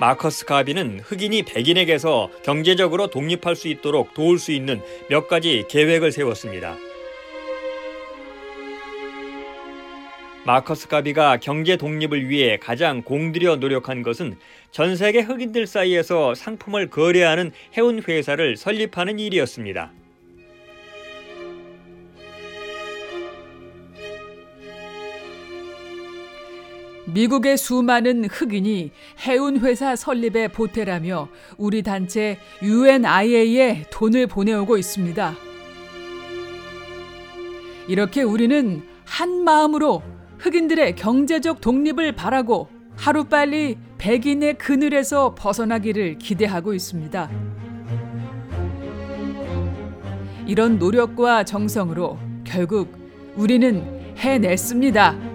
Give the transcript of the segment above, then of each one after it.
마커스 가비는 흑인이 백인에게서 경제적으로 독립할 수 있도록 도울 수 있는 몇 가지 계획을 세웠습니다. 마커스 가비가 경제 독립을 위해 가장 공들여 노력한 것은 전 세계 흑인들 사이에서 상품을 거래하는 해운 회사를 설립하는 일이었습니다. 미국의 수많은 흑인이 해운 회사 설립에 보태라며 우리 단체 UNIA에 돈을 보내오고 있습니다. 이렇게 우리는 한 마음으로 흑인들의 경제적 독립을 바라고 하루빨리 백인의 그늘에서 벗어나기를 기대하고 있습니다. 이런 노력과 정성으로 결국 우리는 해냈습니다.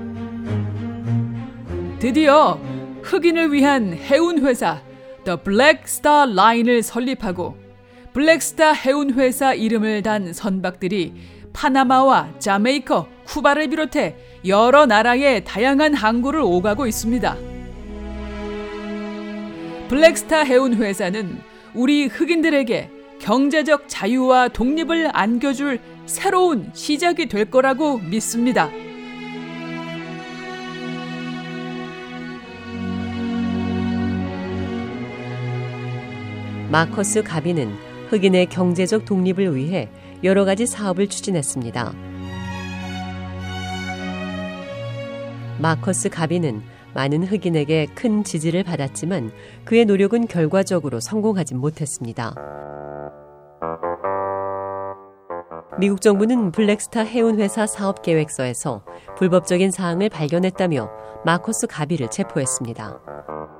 드디어 흑인을 위한 해운 회사 The Black Star Line을 설립하고 블랙스타 해운 회사 이름을 단 선박들이 파나마와 자메이커, 쿠바를 비롯해 여러 나라의 다양한 항구를 오가고 있습니다. 블랙스타 해운 회사는 우리 흑인들에게 경제적 자유와 독립을 안겨줄 새로운 시작이 될 거라고 믿습니다. 마커스 가비는 흑인의 경제적 독립을 위해 여러 가지 사업을 추진했습니다. 마커스 가비는 많은 흑인에게 큰 지지를 받았지만 그의 노력은 결과적으로 성공하지 못했습니다. 미국 정부는 블랙스타 해운회사 사업 계획서에서 불법적인 사항을 발견했다며 마커스 가비를 체포했습니다.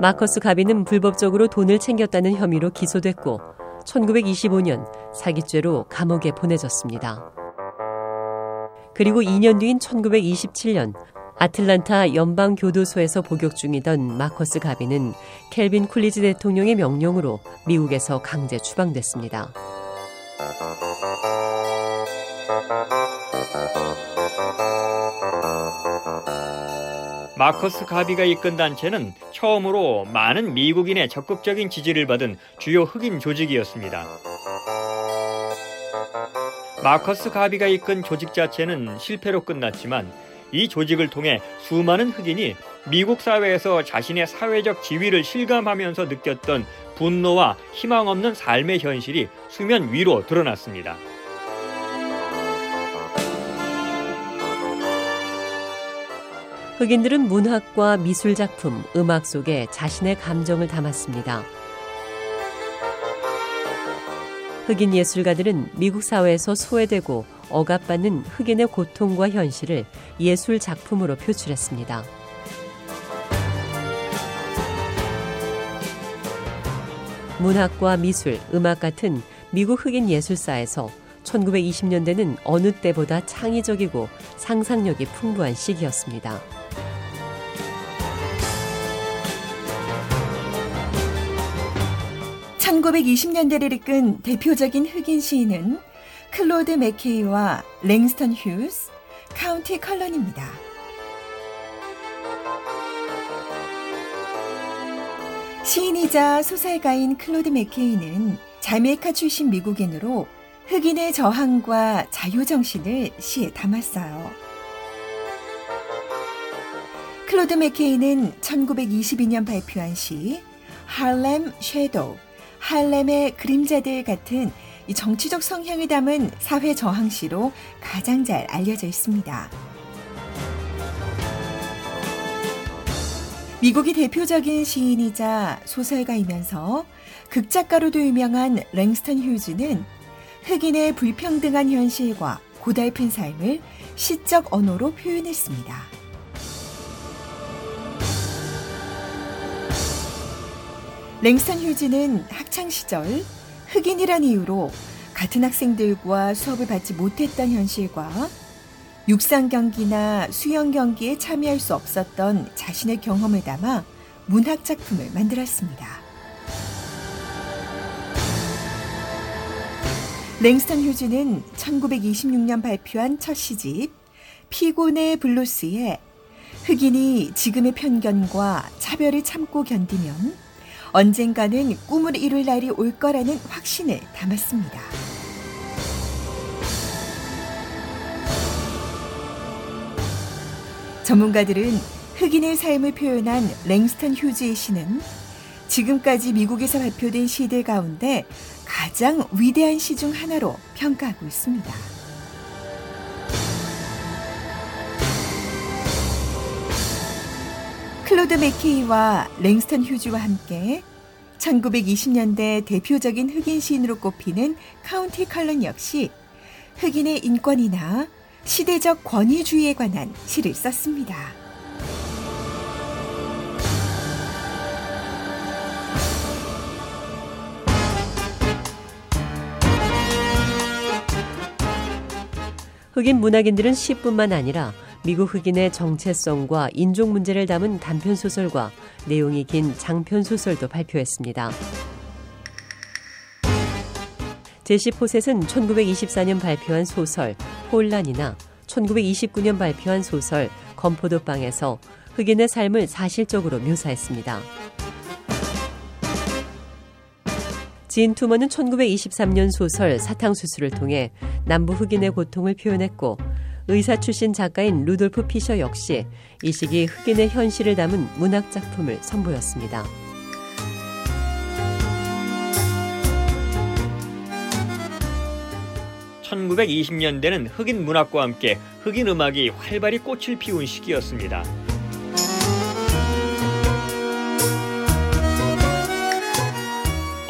마커스 가비는 불법적으로 돈을 챙겼다는 혐의로 기소됐고 1925년 사기죄로 감옥에 보내졌습니다. 그리고 2년 뒤인 1927년 아틀란타 연방교도소에서 복역 중이던 마커스 가비는 켈빈 쿨리지 대통령의 명령으로 미국에서 강제 추방됐습니다. 마커스 가비가 이끈 단체는 처음으로 많은 미국인의 적극적인 지지를 받은 주요 흑인 조직이었습니다. 마커스 가비가 이끈 조직 자체는 실패로 끝났지만 이 조직을 통해 수많은 흑인이 미국 사회에서 자신의 사회적 지위를 실감하면서 느꼈던 분노와 희망 없는 삶의 현실이 수면 위로 드러났습니다. 흑인들은 문학과 미술 작품, 음악 속에 자신의 감정을 담았습니다. 흑인 예술가들은 미국 사회에서 소외되고 억압받는 흑인의 고통과 현실을 예술 작품으로 표출했습니다. 문학과 미술, 음악 같은 미국 흑인 예술사에서 1920년대는 어느 때보다 창의적이고 상상력이 풍부한 시기였습니다. 1920년대를 이끈 대표적인 흑인 시인은 클로드 맥케이와 랭스턴 휴스, 카운티 컬런입니다. 시인이자 소설가인 클로드 맥케이는 자메이카 출신 미국인으로 흑인의 저항과 자유정신을 시에 담았어요. 클로드 맥케이는 1922년 발표한 시 Harlem Shadow 할렘의 그림자들 같은 이 정치적 성향을 담은 사회 저항시로 가장 잘 알려져 있습니다. 미국이 대표적인 시인이자 소설가이면서 극작가로도 유명한 랭스턴 휴즈는 흑인의 불평등한 현실과 고달픈 삶을 시적 언어로 표현했습니다. 랭스턴 휴즈는 학창 시절 흑인이란 이유로 같은 학생들과 수업을 받지 못했던 현실과 육상 경기나 수영 경기에 참여할 수 없었던 자신의 경험을 담아 문학 작품을 만들었습니다. 랭스턴 휴즈는 1926년 발표한 첫 시집 피곤의 블루스에 흑인이 지금의 편견과 차별을 참고 견디면 언젠가는 꿈을 이룰 날이 올 거라는 확신을 담았습니다. 전문가들은 흑인의 삶을 표현한 랭스턴 휴즈의 시는 지금까지 미국에서 발표된 시들 가운데 가장 위대한 시 중 하나로 평가하고 있습니다. 클로드 맥케이와 랭스턴 휴즈와 함께 1920년대 대표적인 흑인 시인으로 꼽히는 카운티 컬런 역시 흑인의 인권이나 시대적 권위주의에 관한 시를 썼습니다. 흑인 문학인들은 시뿐만 아니라 미국 흑인의 정체성과 인종 문제를 담은 단편 소설과 내용이 긴 장편 소설도 발표했습니다. 제시 포셋은 1924년 발표한 소설 혼란이나 1929년 발표한 소설 건포도방에서 흑인의 삶을 사실적으로 묘사했습니다. 진 투머는 1923년 소설 사탕수수를 통해 남부 흑인의 고통을 표현했고 의사 출신 작가인 루돌프 피셔 역시 이 시기 흑인의 현실을 담은 문학 작품을 선보였습니다. (1920년대는) 흑인 문학과 함께 흑인 음악이 활발히 꽃을 피운 시기였습니다.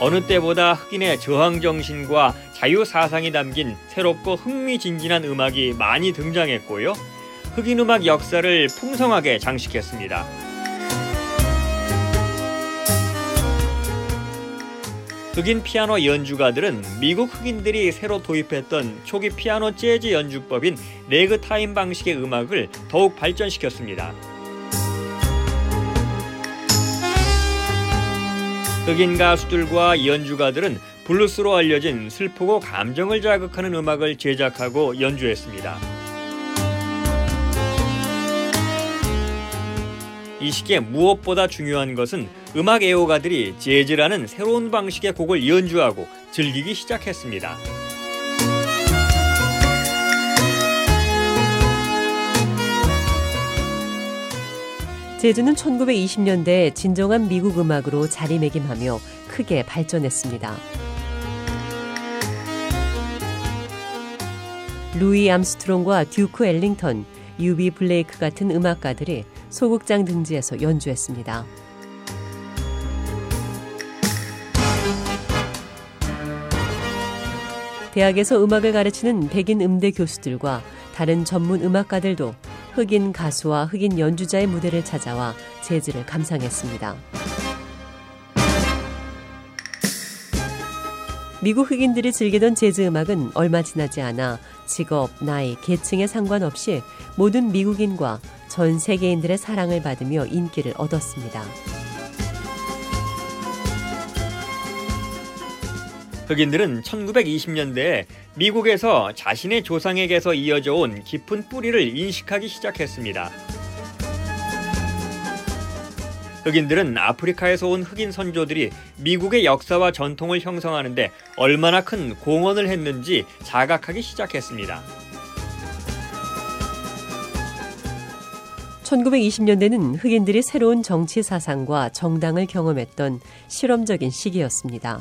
어느 때보다 흑인의 저항 정신과 자유 사상이 담긴 새롭고 흥미진진한 음악이 많이 등장했고요. 흑인 음악 역사를 풍성하게 장식했습니다. 흑인 피아노 연주가들은 미국 흑인들이 새로 도입했던 초기 피아노 재즈 연주법인 레그타임 방식의 음악을 더욱 발전시켰습니다. 흑인 가수들과 연주가들은 블루스로 알려진 슬프고 감정을 자극하는 음악을 제작하고 연주했습니다. 이 시기에 무엇보다 중요한 것은 음악 애호가들이 재즈라는 새로운 방식의 곡을 연주하고 즐기기 시작했습니다. 재즈는 1920년대 진정한 미국 음악으로 자리매김하며 크게 발전했습니다. 루이 암스트롱과 듀크 엘링턴, 유비 블레이크 같은 음악가들이 소극장 등지에서 연주했습니다. 대학에서 음악을 가르치는 백인 음대 교수들과 다른 전문 음악가들도 흑인 가수와 흑인 연주자의 무대를 찾아와 재즈를 감상했습니다. 미국 흑인들이 즐기던 재즈 음악은 얼마 지나지 않아 직업, 나이, 계층에 상관없이 모든 미국인과 전 세계인들의 사랑을 받으며 인기를 얻었습니다. 흑인들은 1920년대에 미국에서 자신의 조상에게서 이어져 온 깊은 뿌리를 인식하기 시작했습니다. 흑인들은 아프리카에서 온 흑인 선조들이 미국의 역사와 전통을 형성하는데 얼마나 큰 공헌을 했는지 자각하기 시작했습니다. 1920년대는 흑인들이 새로운 정치 사상과 정당을 경험했던 실험적인 시기였습니다.